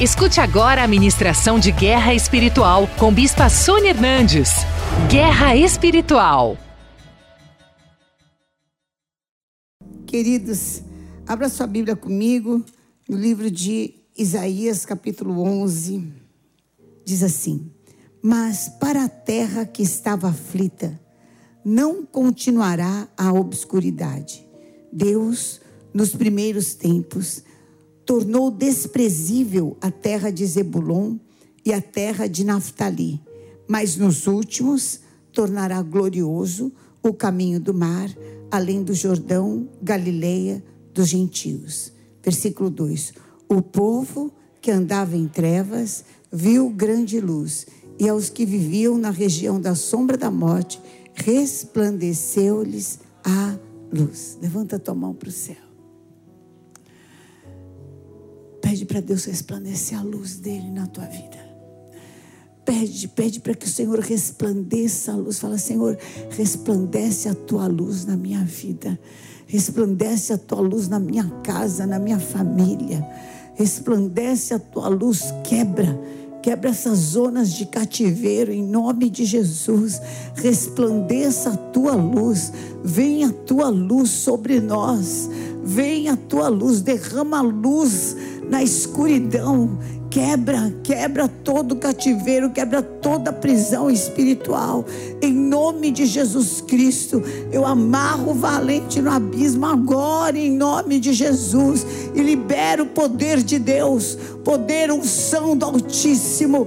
Escute agora a ministração de Guerra Espiritual com Bispa Sônia Hernandes. Guerra Espiritual. Queridos, abra sua Bíblia comigo no livro de Isaías, capítulo 11. Diz assim: Mas para a terra que estava aflita, não continuará a obscuridade. Deus, nos primeiros tempos, tornou desprezível a terra de Zebulon e a terra de Naphtali, mas nos últimos tornará glorioso o caminho do mar, além do Jordão, Galileia dos gentios. Versículo 2: O povo que andava em trevas viu grande luz, e aos que viviam na região da sombra da morte, resplandeceu-lhes a luz. Levanta a tua mão para o céu. Pede para Deus resplandecer a luz dele na tua vida. Pede, pede para que o Senhor resplandeça a luz. Fala, Senhor, resplandece a tua luz na minha vida. Resplandece a tua luz na minha casa, na minha família. Resplandece a tua luz, quebra Quebra essas zonas de cativeiro em nome de Jesus. Resplandeça a tua luz. Venha a tua luz sobre nós. Venha a tua luz. Derrama a luz na escuridão Quebra, quebra todo cativeiro, quebra toda prisão espiritual. Em nome de Jesus Cristo, eu amarro o valente no abismo agora, em nome de Jesus, e libero o poder de Deus, poder unção do Altíssimo.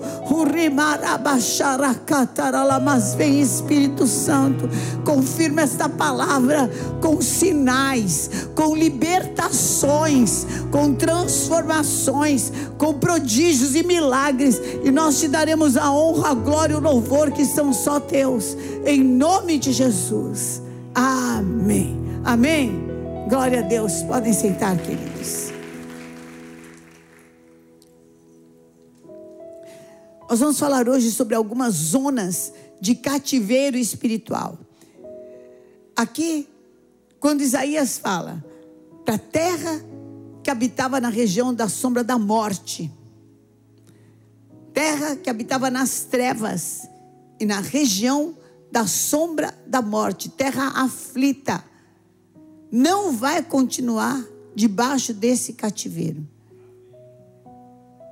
Mas vem Espírito Santo, confirma esta palavra com sinais, com libertações, com transformações, com prodígios e milagres, e nós te daremos a honra, a glória e o louvor que são só teus, em nome de Jesus. Amém. Amém. Glória a Deus. Podem sentar, queridos. Nós vamos falar hoje sobre algumas zonas de cativeiro espiritual. Aqui, quando Isaías fala para a terra que habitava na região da sombra da morte, terra que habitava nas trevas e na região da sombra da morte, terra aflita, não vai continuar debaixo desse cativeiro,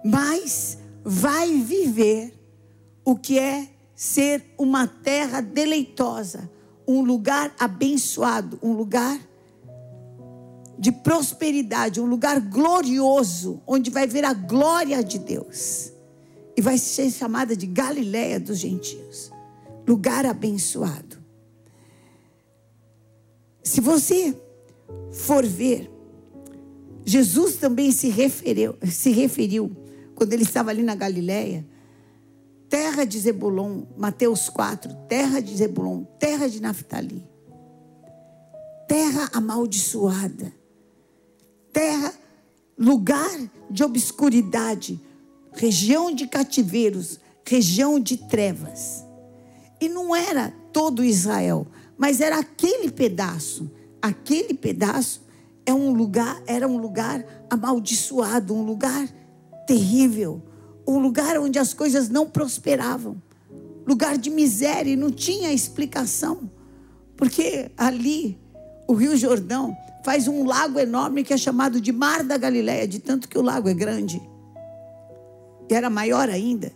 mas vai viver o que é ser uma terra deleitosa, um lugar abençoado, um lugar de prosperidade, um lugar glorioso, onde vai ver a glória de Deus e vai ser chamada de Galiléia dos gentios, lugar abençoado. Se você for ver, Jesus também se referiu, se referiu quando ele estava ali na Galiléia, terra de Zebulon, Mateus 4, terra de Zebulon, terra de Naftali, terra amaldiçoada, terra, lugar de obscuridade, região de cativeiros, região de trevas. E não era todo Israel, mas era aquele pedaço. Aquele pedaço é um lugar, era um lugar amaldiçoado, um lugar terrível, um lugar onde as coisas não prosperavam, lugar de miséria, e não tinha explicação, porque ali o Rio Jordão faz um lago enorme que é chamado de Mar da Galileia, de tanto que o lago é grande. Era maior ainda.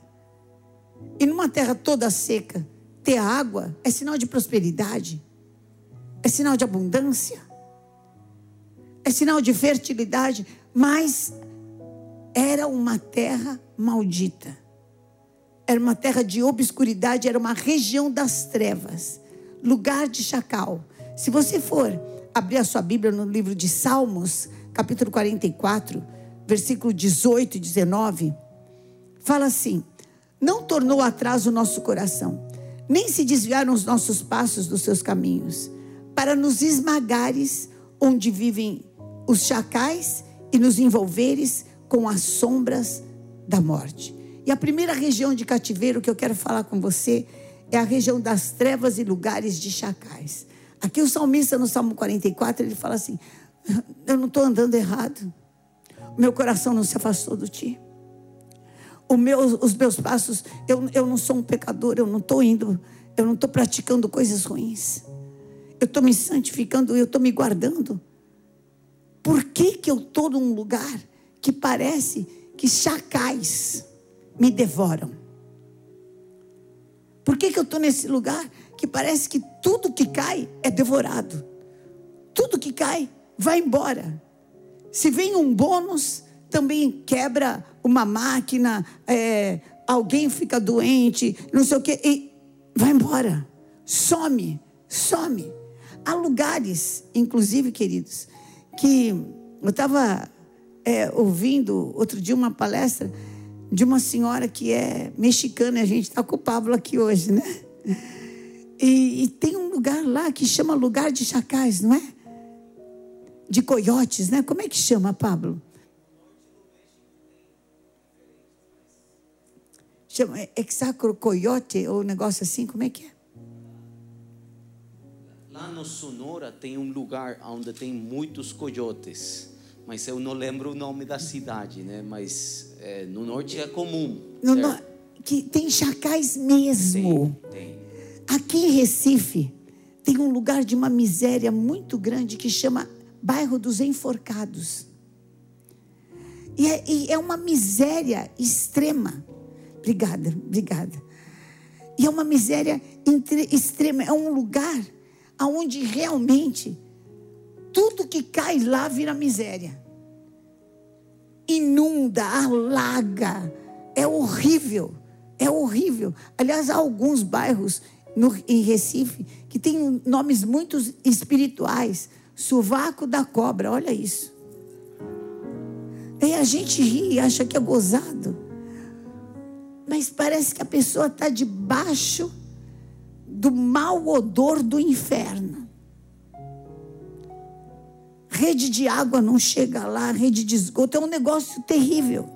E numa terra toda seca, ter água é sinal de prosperidade, é sinal de abundância, é sinal de fertilidade, mas era uma terra maldita. Era uma terra de obscuridade, era uma região das trevas, lugar de chacal. Se você for abrir a sua Bíblia no livro de Salmos, capítulo 44, versículo 18 e 19, fala assim: Não tornou atrás o nosso coração, nem se desviaram os nossos passos dos seus caminhos, para nos esmagares onde vivem os chacais e nos envolveres com as sombras da morte. E a primeira região de cativeiro que eu quero falar com você é a região das trevas e lugares de chacais. Aqui o salmista no Salmo 44, ele fala assim: Eu não estou andando errado. Meu coração não se afastou do ti. meu, os meus passos, eu, eu não sou um pecador, eu não estou indo, eu não estou praticando coisas ruins. Eu estou me santificando, eu estou me guardando. Por que, que eu estou num lugar que parece que chacais me devoram? Por que, que eu estou nesse lugar que parece que tudo que cai é devorado? Tudo que cai vai embora. Se vem um bônus, também quebra uma máquina, é, alguém fica doente, não sei o quê, e vai embora. Some, some. Há lugares, inclusive, queridos, que eu estava é, ouvindo outro dia uma palestra de uma senhora que é mexicana, a gente está com o Pablo aqui hoje, né? E, e, tem um lugar lá que chama lugar de chacais, não é? De coiotes, né? Como é que chama, Pablo? Chama Hexacro Coyote ou um negócio assim, como é que é? Lá no Sonora tem um lugar onde tem muitos coiotes, mas eu não lembro o nome da cidade, né? Mas é, no norte é comum. No, no, que tem chacais mesmo. Tem, tem. Aqui em Recife tem um lugar de uma miséria muito grande que chama Bairro dos Enforcados. E é, e é uma miséria extrema. Obrigada, obrigada. E é uma miséria entre, extrema, é um lugar onde realmente tudo que cai lá vira miséria. Inunda, alaga, é horrível, é horrível. Aliás, há alguns bairros no, em Recife que têm nomes muito espirituais. Sovaco da cobra, olha isso. E a gente ri e acha que é gozado mas parece que a pessoa está debaixo do mau odor do inferno. Rede de água não chega lá, rede de esgoto, é um negócio terrível.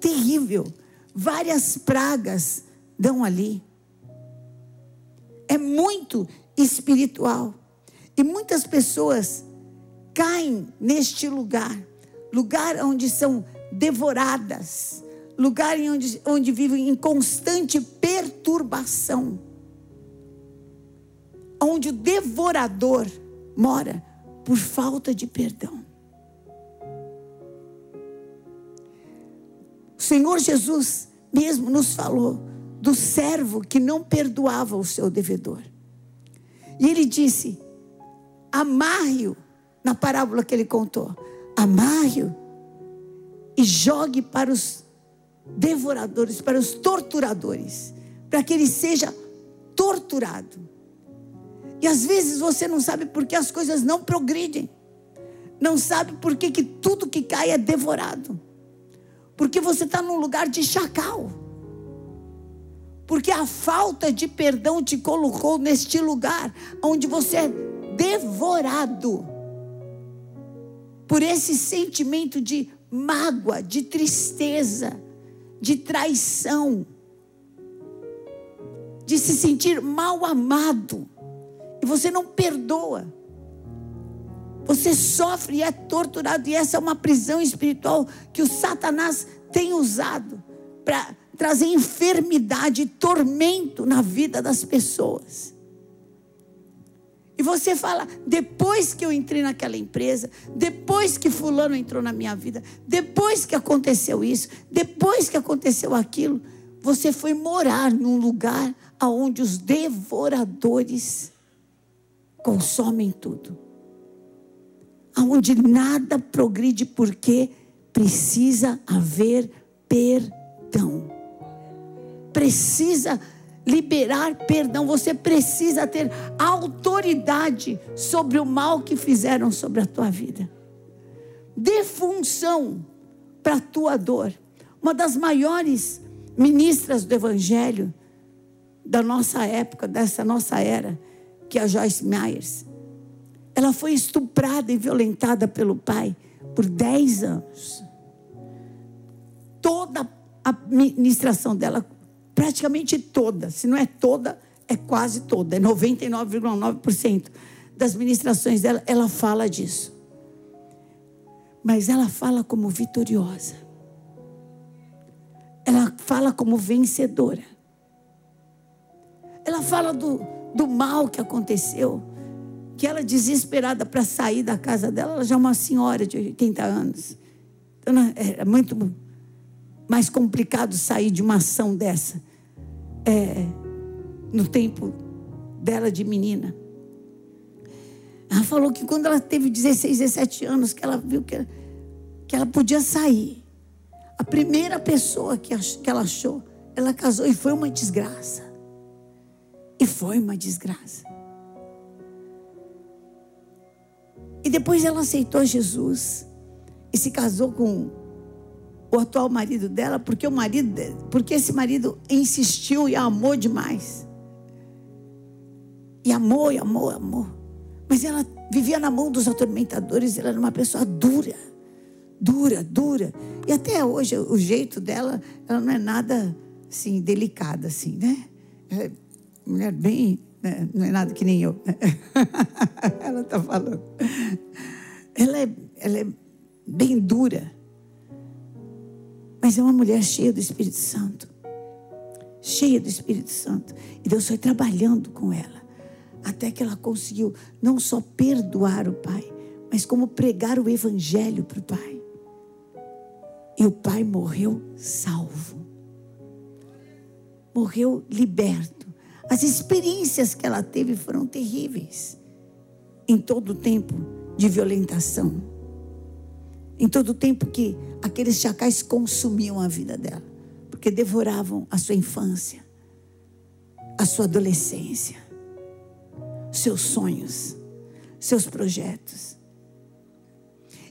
Terrível. Várias pragas dão ali. É muito espiritual. E muitas pessoas caem neste lugar lugar onde são devoradas lugar onde, onde vivem em constante perturbação, onde o devorador mora por falta de perdão. O Senhor Jesus mesmo nos falou do servo que não perdoava o seu devedor. E ele disse: amarre-o, na parábola que ele contou, amarre-o e jogue para os devoradores, para os torturadores, para que ele seja torturado. E às vezes você não sabe por que as coisas não progridem. Não sabe por que, que tudo que cai é devorado. Porque você está num lugar de chacal. Porque a falta de perdão te colocou neste lugar onde você é devorado por esse sentimento de mágoa, de tristeza, de traição, de se sentir mal amado, você não perdoa. Você sofre e é torturado, e essa é uma prisão espiritual que o Satanás tem usado para trazer enfermidade e tormento na vida das pessoas. E você fala, depois que eu entrei naquela empresa, depois que fulano entrou na minha vida, depois que aconteceu isso, depois que aconteceu aquilo, você foi morar num lugar aonde os devoradores consomem tudo. Aonde nada progride porque precisa haver perdão. Precisa liberar perdão, você precisa ter autoridade sobre o mal que fizeram sobre a tua vida. Dê função para a tua dor. Uma das maiores ministras do Evangelho da nossa época, dessa nossa era, que a Joyce Myers. Ela foi estuprada e violentada pelo pai por 10 anos. Toda a ministração dela praticamente toda, se não é toda, é quase toda, é 99,9% das ministrações dela, ela fala disso. Mas ela fala como vitoriosa. fala como vencedora. Ela fala do, do mal que aconteceu. Que ela, desesperada para sair da casa dela, ela já é uma senhora de 80 anos. Então, é muito mais complicado sair de uma ação dessa. É, no tempo dela de menina. Ela falou que quando ela teve 16, 17 anos, que ela viu que ela, que ela podia sair. A primeira pessoa que, que ela achou, ela casou e foi uma desgraça. E foi uma desgraça. E depois ela aceitou Jesus e se casou com o atual marido dela, porque o marido, porque esse marido insistiu e amou demais. E amou, e amou, amou. Mas ela vivia na mão dos atormentadores, ela era uma pessoa dura. Dura, dura. E até hoje o jeito dela, ela não é nada assim delicada assim, né? É mulher bem, né? não é nada que nem eu. ela está falando. Ela é, ela é bem dura. Mas é uma mulher cheia do Espírito Santo. Cheia do Espírito Santo. E Deus foi trabalhando com ela. Até que ela conseguiu não só perdoar o pai, mas como pregar o evangelho para o pai. E o pai morreu salvo. Morreu liberto. As experiências que ela teve foram terríveis. Em todo o tempo de violentação. Em todo o tempo que aqueles chacais consumiam a vida dela, porque devoravam a sua infância, a sua adolescência, seus sonhos, seus projetos.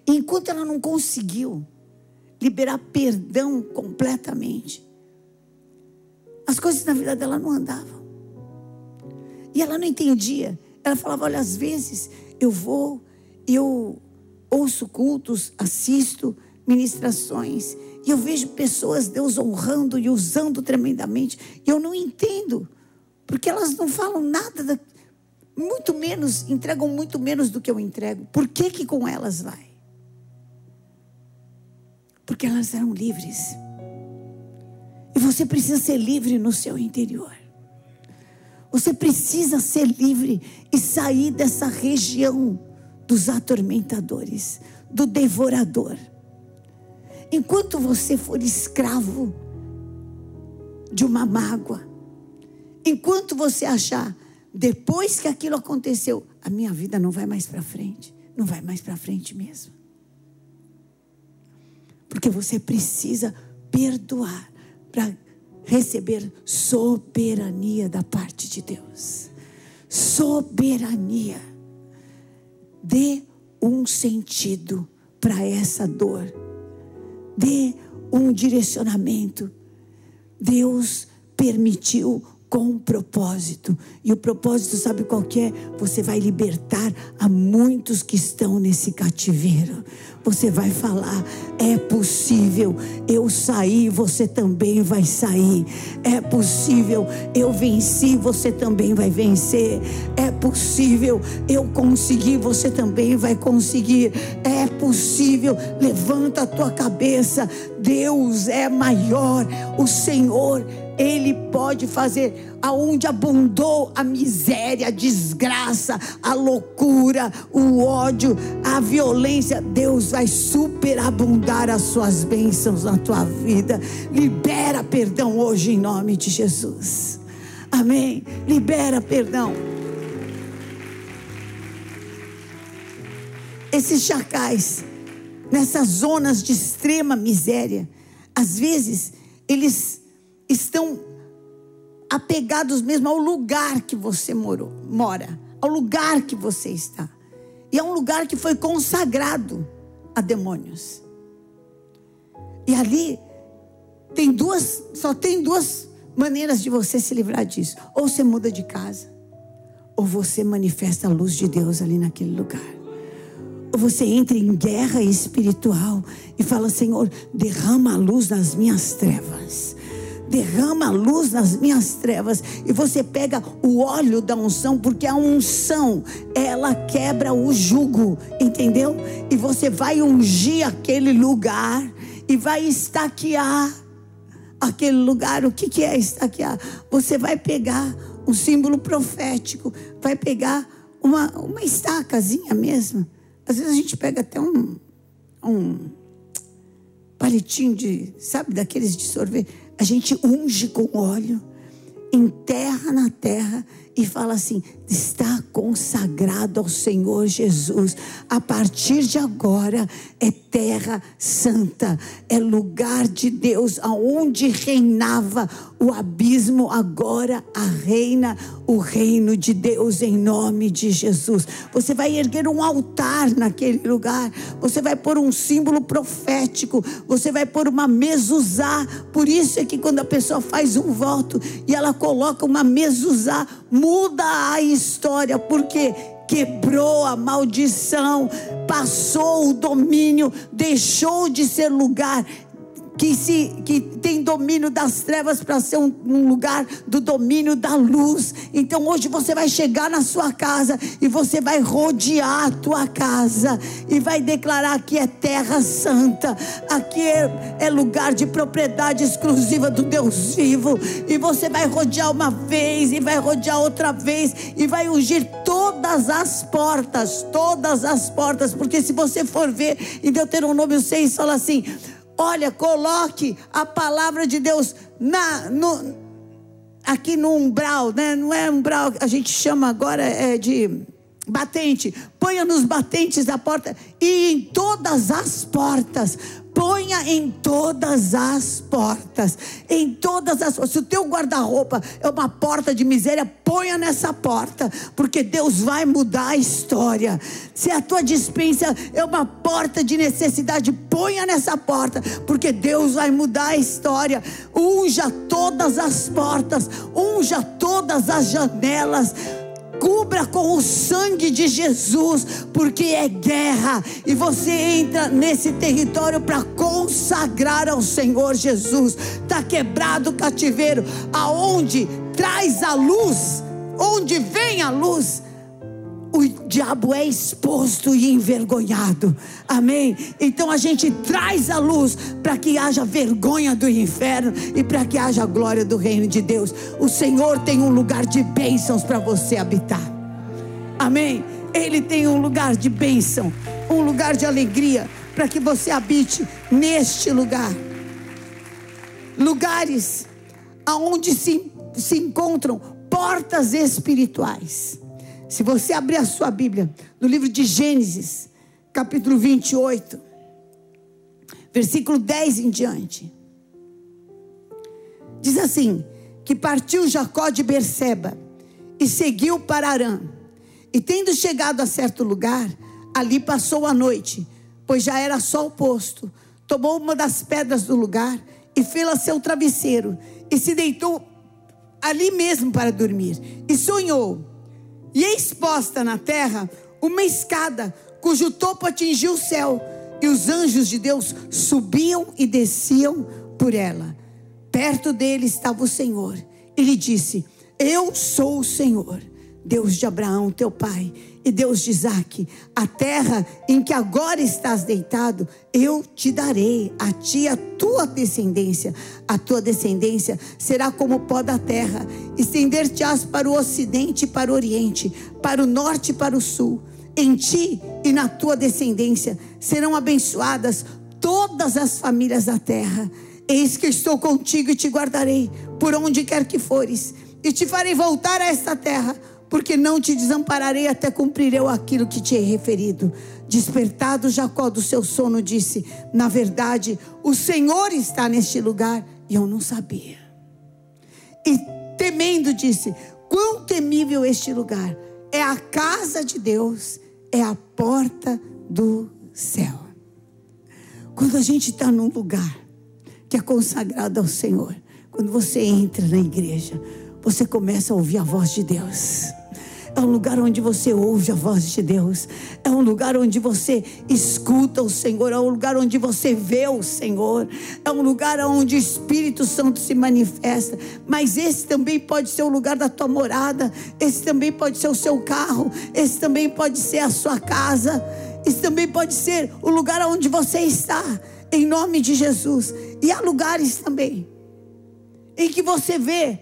E enquanto ela não conseguiu liberar perdão completamente, as coisas na vida dela não andavam. E ela não entendia. Ela falava: olha, às vezes eu vou, eu ouço cultos, assisto, ministrações. E eu vejo pessoas, Deus honrando e usando tremendamente. E eu não entendo. Porque elas não falam nada, da, muito menos, entregam muito menos do que eu entrego. Por que que com elas vai? Porque elas eram livres. E você precisa ser livre no seu interior. Você precisa ser livre e sair dessa região dos atormentadores, do devorador. Enquanto você for escravo de uma mágoa, enquanto você achar, depois que aquilo aconteceu, a minha vida não vai mais para frente, não vai mais para frente mesmo. Porque você precisa perdoar para receber soberania da parte de Deus. Soberania. Dê um sentido para essa dor dê um direcionamento. Deus permitiu com propósito. E o propósito, sabe qual é? Você vai libertar a muitos que estão nesse cativeiro. Você vai falar: é possível eu sair, você também vai sair. É possível eu venci, você também vai vencer. É possível eu conseguir, você também vai conseguir. É possível, levanta a tua cabeça. Deus é maior, o Senhor ele pode fazer aonde abundou a miséria, a desgraça, a loucura, o ódio, a violência. Deus vai superabundar as suas bênçãos na tua vida. Libera perdão hoje em nome de Jesus. Amém. Libera perdão. Esses chacais, nessas zonas de extrema miséria, às vezes eles estão apegados mesmo ao lugar que você morou, mora, ao lugar que você está. E é um lugar que foi consagrado a demônios. E ali tem duas, só tem duas maneiras de você se livrar disso. Ou você muda de casa, ou você manifesta a luz de Deus ali naquele lugar. Ou você entra em guerra espiritual e fala: Senhor, derrama a luz nas minhas trevas derrama luz nas minhas trevas e você pega o óleo da unção, porque a unção ela quebra o jugo, entendeu? E você vai ungir aquele lugar e vai estaquear aquele lugar, o que, que é estaquear? Você vai pegar um símbolo profético, vai pegar uma, uma estacazinha mesmo. Às vezes a gente pega até um, um palitinho de, sabe, daqueles de sorvete. A gente unge com óleo, enterra na terra e fala assim: está consagrado ao Senhor Jesus. A partir de agora é terra santa, é lugar de Deus, aonde reinava o abismo, agora a reina o reino de Deus em nome de Jesus. Você vai erguer um altar naquele lugar, você vai pôr um símbolo profético, você vai pôr uma mezuzá. Por isso é que quando a pessoa faz um voto e ela coloca uma mezuzá, muda a história, porque quebrou a maldição, passou o domínio, deixou de ser lugar que, se, que tem domínio das trevas para ser um, um, lugar do domínio da luz. Então hoje você vai chegar na sua casa e você vai rodear a tua casa e vai declarar que é terra santa, aqui é, é lugar de propriedade exclusiva do Deus vivo. E você vai rodear uma vez e vai rodear outra vez e vai ungir todas as portas, todas as portas, porque se você for ver em Deuteronômio 6 fala assim: Olha, coloque a palavra de Deus na, no, aqui no umbral, né? Não é umbral, a gente chama agora é de batente. Ponha nos batentes da porta e em todas as portas ponha em todas as portas, em todas as Se o teu guarda-roupa é uma porta de miséria, ponha nessa porta, porque Deus vai mudar a história. Se a tua dispensa é uma porta de necessidade, ponha nessa porta, porque Deus vai mudar a história. Unja todas as portas, unja todas as janelas cubra com o sangue de Jesus, porque é guerra e você entra nesse território para consagrar ao Senhor Jesus. Está quebrado o cativeiro, aonde traz a luz, onde vem a luz diabo é exposto e envergonhado. Amém? Então a gente traz a luz para que haja vergonha do inferno e para que haja glória do reino de Deus. O Senhor tem um lugar de bênçãos para você habitar. Amém? Ele tem um lugar de bênção, um lugar de alegria para que você habite neste lugar. Lugares aonde se, se encontram portas espirituais. Se você abrir a sua Bíblia, no livro de Gênesis, capítulo 28, versículo 10 em diante, diz assim: que partiu Jacó de Berseba e seguiu para Arã. E tendo chegado a certo lugar, ali passou a noite, pois já era sol posto. Tomou uma das pedras do lugar e fê-la seu travesseiro e se deitou ali mesmo para dormir. E sonhou e exposta na terra uma escada cujo topo atingia o céu, e os anjos de Deus subiam e desciam por ela. Perto dele estava o Senhor. Ele disse: Eu sou o Senhor, Deus de Abraão, teu pai, e Deus de Isaac, a terra em que agora estás deitado, eu te darei, a ti a tua descendência. A tua descendência será como o pó da terra, estender-te-ás para o ocidente e para o oriente, para o norte e para o sul. Em ti e na tua descendência serão abençoadas todas as famílias da terra. Eis que estou contigo e te guardarei por onde quer que fores, e te farei voltar a esta terra porque não te desampararei até cumprir eu aquilo que te he referido. Despertado Jacó do seu sono, disse: Na verdade, o Senhor está neste lugar e eu não sabia. E temendo, disse: Quão temível este lugar! É a casa de Deus, é a porta do céu. Quando a gente está num lugar que é consagrado ao Senhor, quando você entra na igreja, você começa a ouvir a voz de Deus. É um lugar onde você ouve a voz de Deus. É um lugar onde você escuta o Senhor. É um lugar onde você vê o Senhor. É um lugar onde o Espírito Santo se manifesta. Mas esse também pode ser o lugar da tua morada. Esse também pode ser o seu carro. Esse também pode ser a sua casa. Esse também pode ser o lugar onde você está. Em nome de Jesus. E há lugares também em que você vê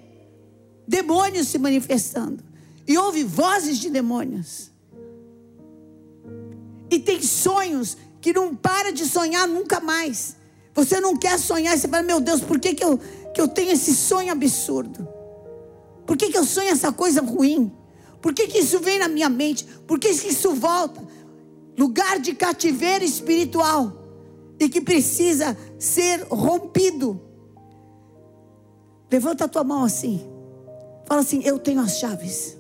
demônios se manifestando e ouve vozes de demônios. E tem sonhos que não para de sonhar nunca mais. Você não quer sonhar, você fala, meu Deus, por que, que, eu, que eu tenho esse sonho absurdo? Por que, que eu sonho essa coisa ruim? Por que, que isso vem na minha mente? Por que, isso volta? Lugar de cativeiro espiritual e que precisa ser rompido. Levanta a tua mão assim. Fala assim: Eu tenho as chaves.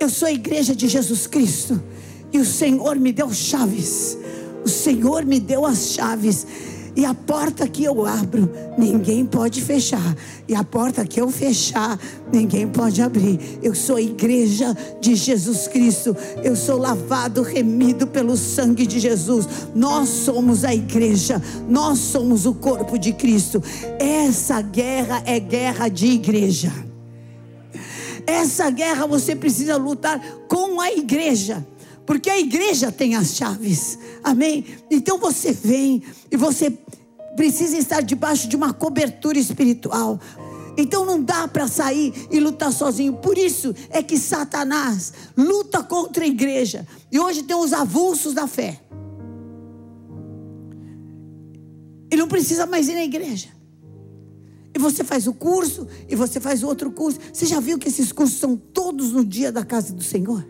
Eu sou a igreja de Jesus Cristo. E o Senhor me deu chaves. O Senhor me deu as chaves. E a porta que eu abro, ninguém pode fechar. E a porta que eu fechar, ninguém pode abrir. Eu sou a igreja de Jesus Cristo. Eu sou lavado, remido pelo sangue de Jesus. Nós somos a igreja. Nós somos o corpo de Cristo. Essa guerra é guerra de igreja. Essa guerra você precisa lutar com a igreja porque a igreja tem as chaves. Amém? Então você vem e você precisa estar debaixo de uma cobertura espiritual. Então não dá para sair e lutar sozinho. Por isso é que Satanás luta contra a igreja. E hoje tem os avulsos da fé. E não precisa mais ir na igreja. E você faz o curso, e você faz outro curso. Você já viu que esses cursos são todos no dia da casa do Senhor?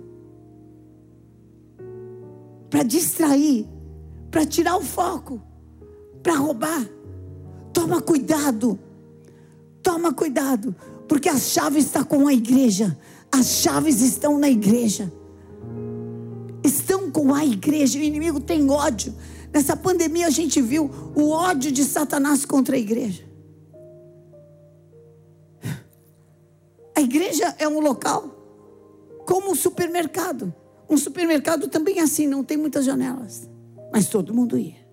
para distrair, para tirar o foco, para roubar. Toma cuidado, toma cuidado, porque a chave está com a igreja, as chaves estão na igreja, estão com a igreja. O inimigo tem ódio. Nessa pandemia a gente viu o ódio de Satanás contra a igreja. A igreja é um local como um supermercado. Um supermercado também é assim, não tem muitas janelas. Mas todo mundo ia.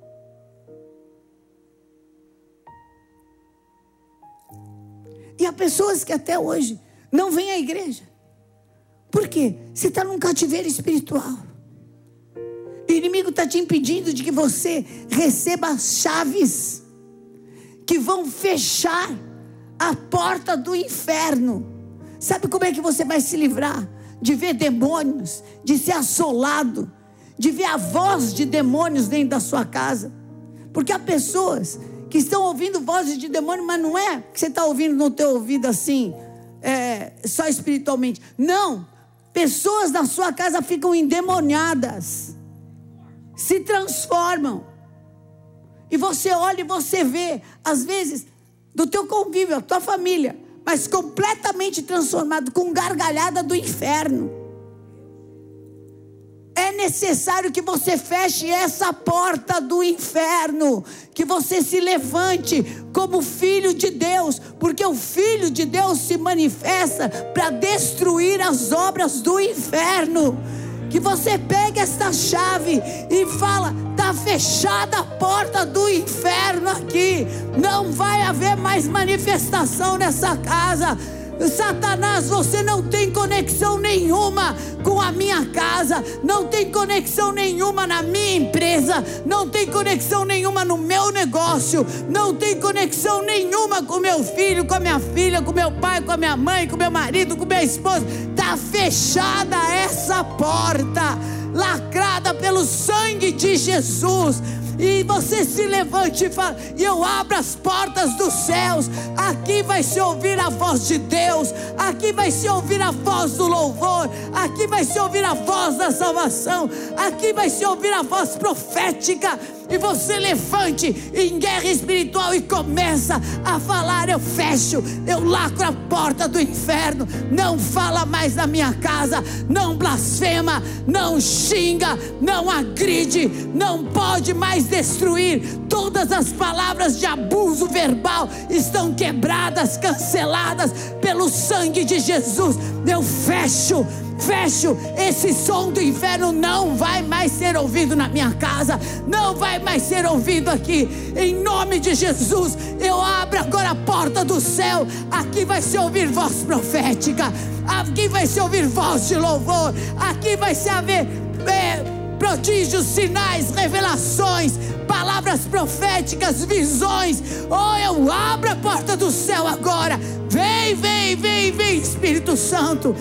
E há pessoas que até hoje não vêm à igreja. Por quê? Você está num cativeiro espiritual. O inimigo está te impedindo de que você receba as chaves que vão fechar a porta do inferno. Sabe como é que você vai se livrar? de ver demônios, de ser assolado, de ver a voz de demônios dentro da sua casa. Porque há pessoas que estão ouvindo vozes de demônio, mas não é que você está ouvindo no teu ouvido assim, é, só espiritualmente. Não. Pessoas na sua casa ficam endemoniadas, se transformam. E você olha e você vê, às vezes, do teu convívio, a tua família, mas completamente transformado, com gargalhada do inferno. É necessário que você feche essa porta do inferno, que você se levante como filho de Deus, porque o filho de Deus se manifesta para destruir as obras do inferno. Que você pegue esta chave e fala: está fechada a porta do inferno aqui. Não vai haver mais manifestação nessa casa. Satanás, você não tem conexão nenhuma com a minha casa, não tem conexão nenhuma na minha empresa, não tem conexão nenhuma no meu negócio, não tem conexão nenhuma com meu filho, com a minha filha, com meu pai, com a minha mãe, com meu marido, com minha esposa. Está fechada essa porta lacrada pelo sangue de Jesus. E você se levante e fala: e eu abro as portas dos céus. Aqui vai se ouvir a voz de Deus. Aqui vai se ouvir a voz do louvor. Aqui vai se ouvir a voz da salvação. Aqui vai se ouvir a voz profética e você levante em guerra espiritual e começa a falar: eu fecho, eu lacro a porta do inferno, não fala mais na minha casa, não blasfema, não xinga, não agride, não pode mais destruir. Todas as palavras de abuso verbal estão quebradas, canceladas pelo sangue de Jesus. Eu fecho fecho, esse som do inferno não vai mais ser ouvido na minha casa, não vai mais ser ouvido aqui. Em nome de Jesus, eu abro agora a porta do céu. Aqui vai se ouvir voz profética, aqui vai se ouvir voz de louvor, aqui vai se haver. É, prodígios, sinais, revelações, palavras proféticas, visões. Oh, eu abro a porta do céu agora. Vem, vem, vem, vem, Espírito Santo.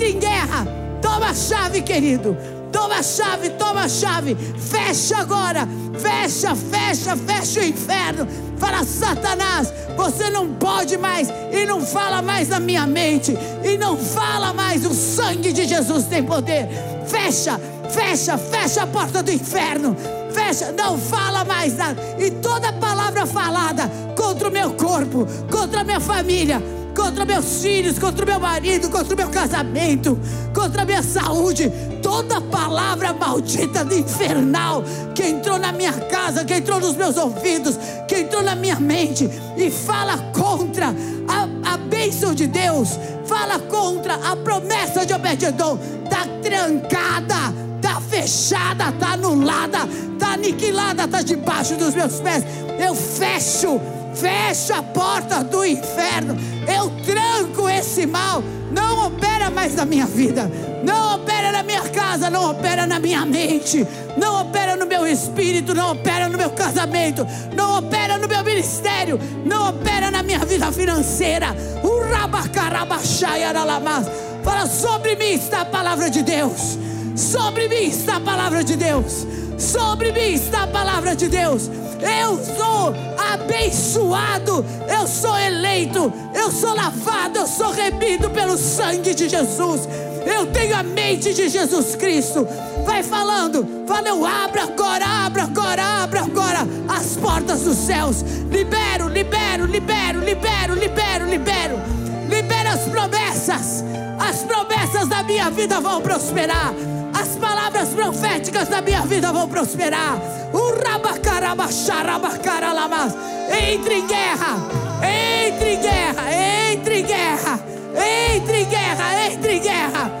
Em guerra. Toma a chave, querido. Toma a chave, toma a chave. Fecha agora. Fecha, fecha, fecha o inferno. Fala, Satanás, você não pode mais e não fala mais na minha mente. E não fala mais. O sangue de Jesus tem poder. Fecha, fecha, fecha a porta do inferno. Fecha, não fala mais nada. E toda palavra falada contra o meu corpo, contra a minha família, contra meus filhos, contra meu marido, contra meu casamento, contra a minha saúde. Toda palavra maldita do infernal que entrou na minha casa, que entrou nos meus ouvidos, que entrou na minha mente e fala contra a, a bênção de Deus, fala contra a promessa de Obededon, está trancada, está fechada, está anulada, está aniquilada, está debaixo dos meus pés. Eu fecho Fecha a porta do inferno. Eu tranco esse mal. Não opera mais na minha vida. Não opera na minha casa. Não opera na minha mente. Não opera no meu espírito. Não opera no meu casamento. Não opera no meu ministério. Não opera na minha vida financeira. Fala sobre mim está a palavra de Deus. Sobre mim está a palavra de Deus. Sobre mim está a palavra de Deus. Eu sou abençoado, eu sou eleito, eu sou lavado, eu sou remido pelo sangue de Jesus. Eu tenho a mente de Jesus Cristo. Vai falando, fala, eu abro agora, abro agora, abro agora as portas dos céus. Libero, libero, libero, libero, libero, libero. Libera as promessas. As promessas da minha vida vão prosperar. As palavras proféticas da minha vida vão prosperar. Entre em guerra, entre em guerra, entre em guerra, entre em guerra, entre em guerra.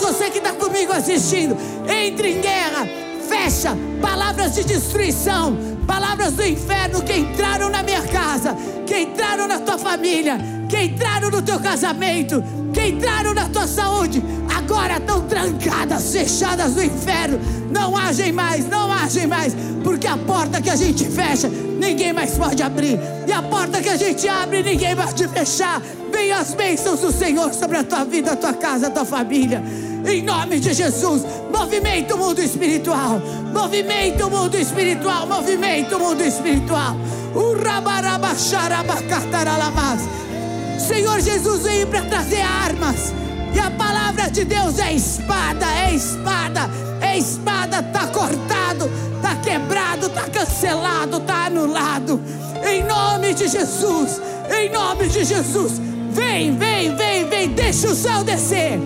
Você que está comigo assistindo, entre em guerra, fecha palavras de destruição, palavras do inferno que entraram na minha casa, que entraram na tua família, que entraram no teu casamento, que entraram na tua saúde, agora estão trancadas, fechadas no inferno. Não agem mais, não agem mais, porque a porta que a gente fecha, ninguém mais pode abrir, e a porta que a gente abre, ninguém pode fechar. Vem as bênçãos do Senhor sobre a tua vida, a tua casa, a tua família. Em nome de Jesus, movimenta o mundo espiritual, movimenta o mundo espiritual, movimenta o mundo espiritual. Senhor Jesus veio para trazer armas. E a palavra de Deus é espada, é espada, é espada, está cortado, está quebrado, está cancelado, está anulado. Em nome de Jesus, em nome de Jesus. Vem, vem, vem, vem, deixa o céu descer.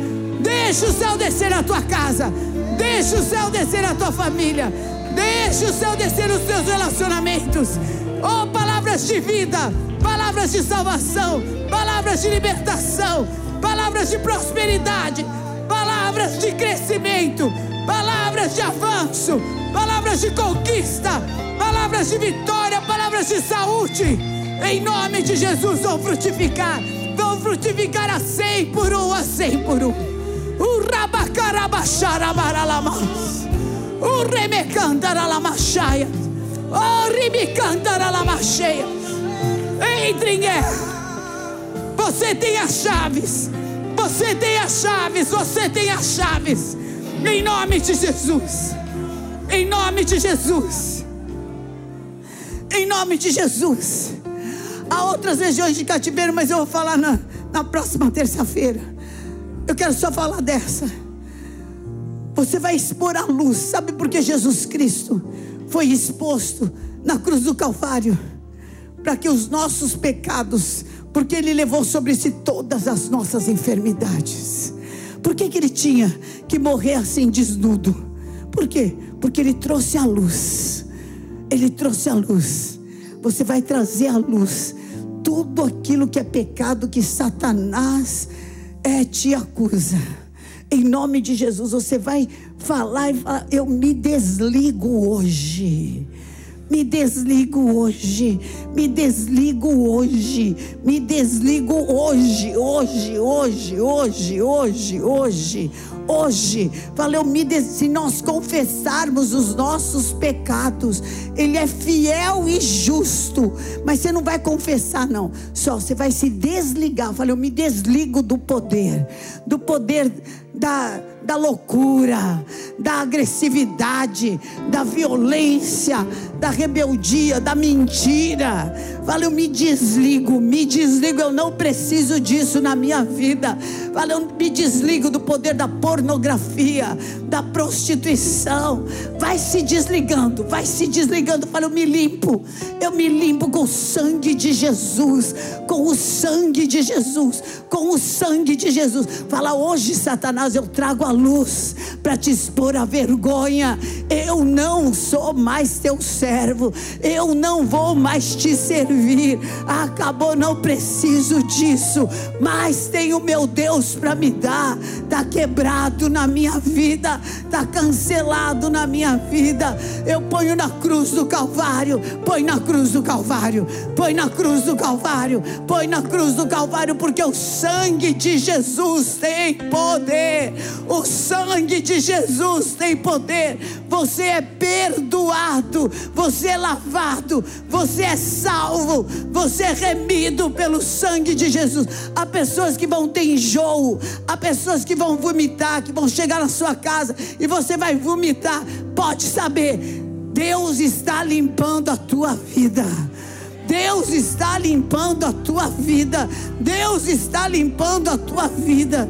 Deixa o céu descer na tua casa. Deixa o céu descer na tua família. Deixa o céu descer nos teus relacionamentos. Oh, palavras de vida, palavras de salvação, palavras de libertação, palavras de prosperidade, palavras de crescimento, palavras de avanço, palavras de conquista, palavras de vitória, palavras de saúde. Em nome de Jesus, vão frutificar, vão frutificar a cem por um, a cem por um. O rabacarabacharabaralamas. O. Entre em guerra. Você tem as chaves. Você tem as chaves. Você tem as chaves. Em nome de Jesus. Em nome de Jesus. Em nome de Jesus. Há outras regiões de cativeiro, mas eu vou falar na, na próxima terça-feira. Eu quero só falar dessa. Você vai expor a luz. Sabe por que Jesus Cristo foi exposto na cruz do Calvário? Para que os nossos pecados porque Ele levou sobre si todas as nossas enfermidades. Por que, que Ele tinha que morrer assim desnudo? Por quê? Porque Ele trouxe a luz. Ele trouxe a luz. Você vai trazer a luz. Tudo aquilo que é pecado que Satanás é, te acusa. Em nome de Jesus, você vai falar e falar: Eu me desligo hoje. Me desligo hoje, me desligo hoje, me desligo hoje, hoje, hoje, hoje, hoje, hoje, hoje, fala, eu me se nós confessarmos os nossos pecados, Ele é fiel e justo. Mas você não vai confessar, não. Só você vai se desligar. Fala, eu me desligo do poder, do poder da, da loucura, da agressividade, da violência, da rebeldia, da mentira. Fala, eu me desligo, me desligo, eu não preciso disso na minha vida. Fala, eu me desligo do poder da pornografia, da prostituição. Vai se desligando, vai se desligando. Fala, eu me limpo, eu me limpo com o sangue de Jesus, com o sangue de Jesus, com o sangue de Jesus. Fala, hoje, Satanás, eu trago a luz para te expor a vergonha. Eu não sou mais teu servo, eu não vou mais te servir. Acabou, não preciso disso, mas tem o meu Deus para me dar. Está quebrado na minha vida, está cancelado na minha vida. Eu ponho na cruz do Calvário, põe na cruz do Calvário, põe na cruz do Calvário, põe na cruz do Calvário, porque o sangue de Jesus tem poder. O sangue de Jesus tem poder. Você é perdoado, você é lavado, você é salvo, você é remido pelo sangue de Jesus. Há pessoas que vão ter enjoo, há pessoas que vão vomitar, que vão chegar na sua casa e você vai vomitar. Pode saber, Deus está limpando a tua vida. Deus está limpando a tua vida. Deus está limpando a tua vida.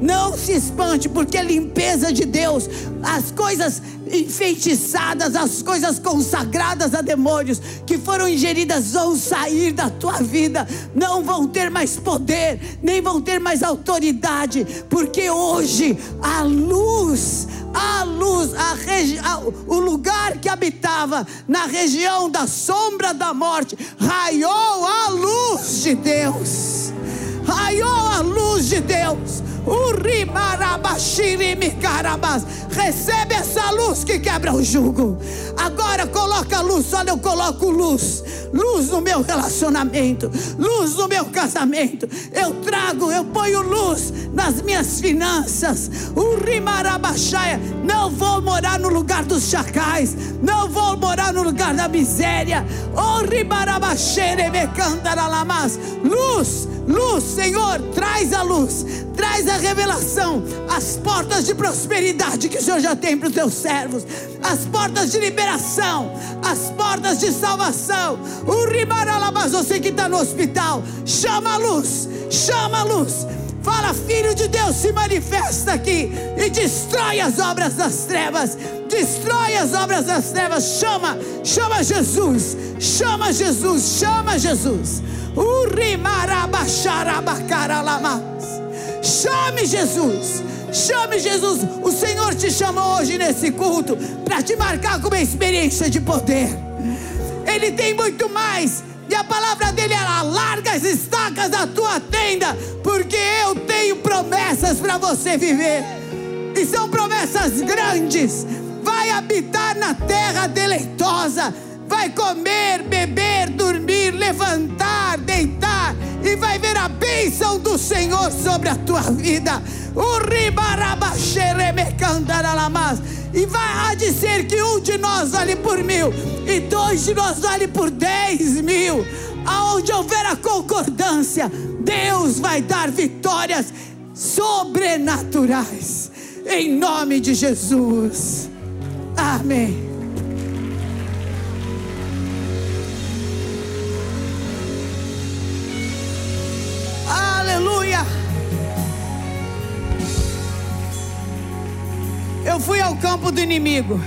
Não se espante, porque a limpeza de Deus, as coisas enfeitiçadas, as coisas consagradas a demônios que foram ingeridas vão sair da tua vida, não vão ter mais poder, nem vão ter mais autoridade, porque hoje a luz, a luz, a a, o lugar que habitava na região da sombra da morte, raiou a luz de Deus, raiou a luz de Deus. Recebe essa luz que quebra o jugo. Agora coloca luz, olha, eu coloco luz. Luz no meu relacionamento, luz no meu casamento. Eu trago, eu ponho luz nas minhas finanças. Não vou morar no lugar dos chacais, não vou morar no lugar da miséria. Luz, luz, Senhor, traz a luz, traz a revelação, as portas de prosperidade que o Senhor já tem para os teus servos, as portas de liberação, as portas de salvação. O ribaralabas, você que está no hospital, chama a luz, chama a luz. Fala, filho de Deus, se manifesta aqui e destrói as obras das trevas. Destrói as obras das trevas. Chama, chama Jesus. Chama Jesus, chama Jesus. Chame Jesus. Chame Jesus. O Senhor te chamou hoje nesse culto para te marcar com uma experiência de poder. Ele tem muito mais. E a palavra dele é: larga as estacas da tua tenda, porque eu tenho promessas para você viver. E são promessas grandes. Vai habitar na terra deleitosa vai comer, beber, dormir, levantar, deitar e vai ver a bênção do Senhor sobre a tua vida. E vai ser que um de nós vale por mil e dois de nós vale por dez mil. Aonde houver a concordância, Deus vai dar vitórias sobrenaturais. Em nome de Jesus. Amém. Eu fui ao campo do inimigo.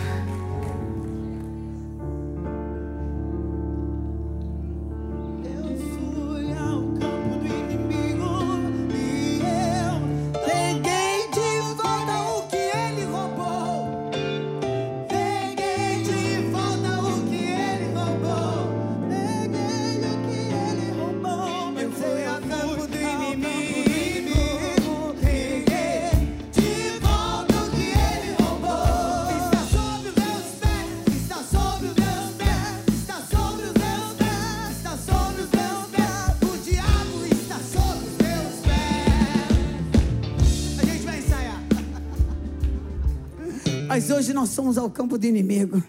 Hoje nós somos ao campo do inimigo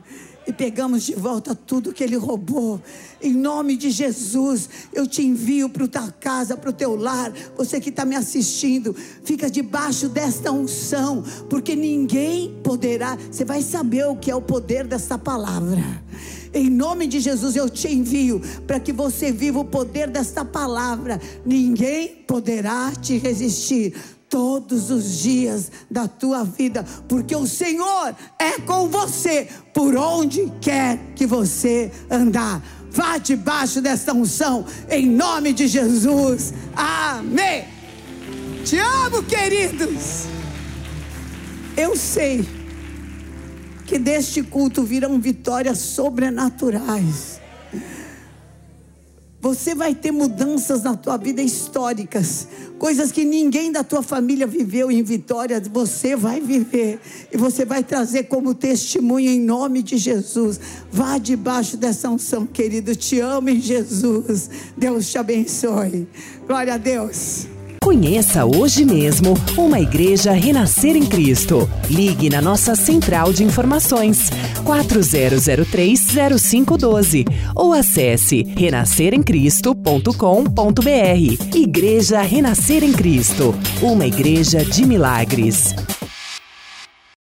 e pegamos de volta tudo que ele roubou. Em nome de Jesus, eu te envio para tua casa, para o teu lar. Você que está me assistindo, fica debaixo desta unção, porque ninguém poderá. Você vai saber o que é o poder dessa palavra. Em nome de Jesus eu te envio para que você viva o poder desta palavra. Ninguém poderá te resistir todos os dias da tua vida, porque o Senhor é com você por onde quer que você andar. Vá debaixo dessa unção, em nome de Jesus. Amém. Te amo, queridos. Eu sei que deste culto virão vitórias sobrenaturais. Você vai ter mudanças na tua vida históricas, coisas que ninguém da tua família viveu em vitória, você vai viver e você vai trazer como testemunho em nome de Jesus. Vá debaixo dessa unção, querido. Te amo em Jesus. Deus te abençoe. Glória a Deus. Conheça hoje mesmo uma igreja Renascer em Cristo. Ligue na nossa central de informações 40030512 ou acesse renasceremcristo.com.br. Igreja Renascer em Cristo, uma igreja de milagres.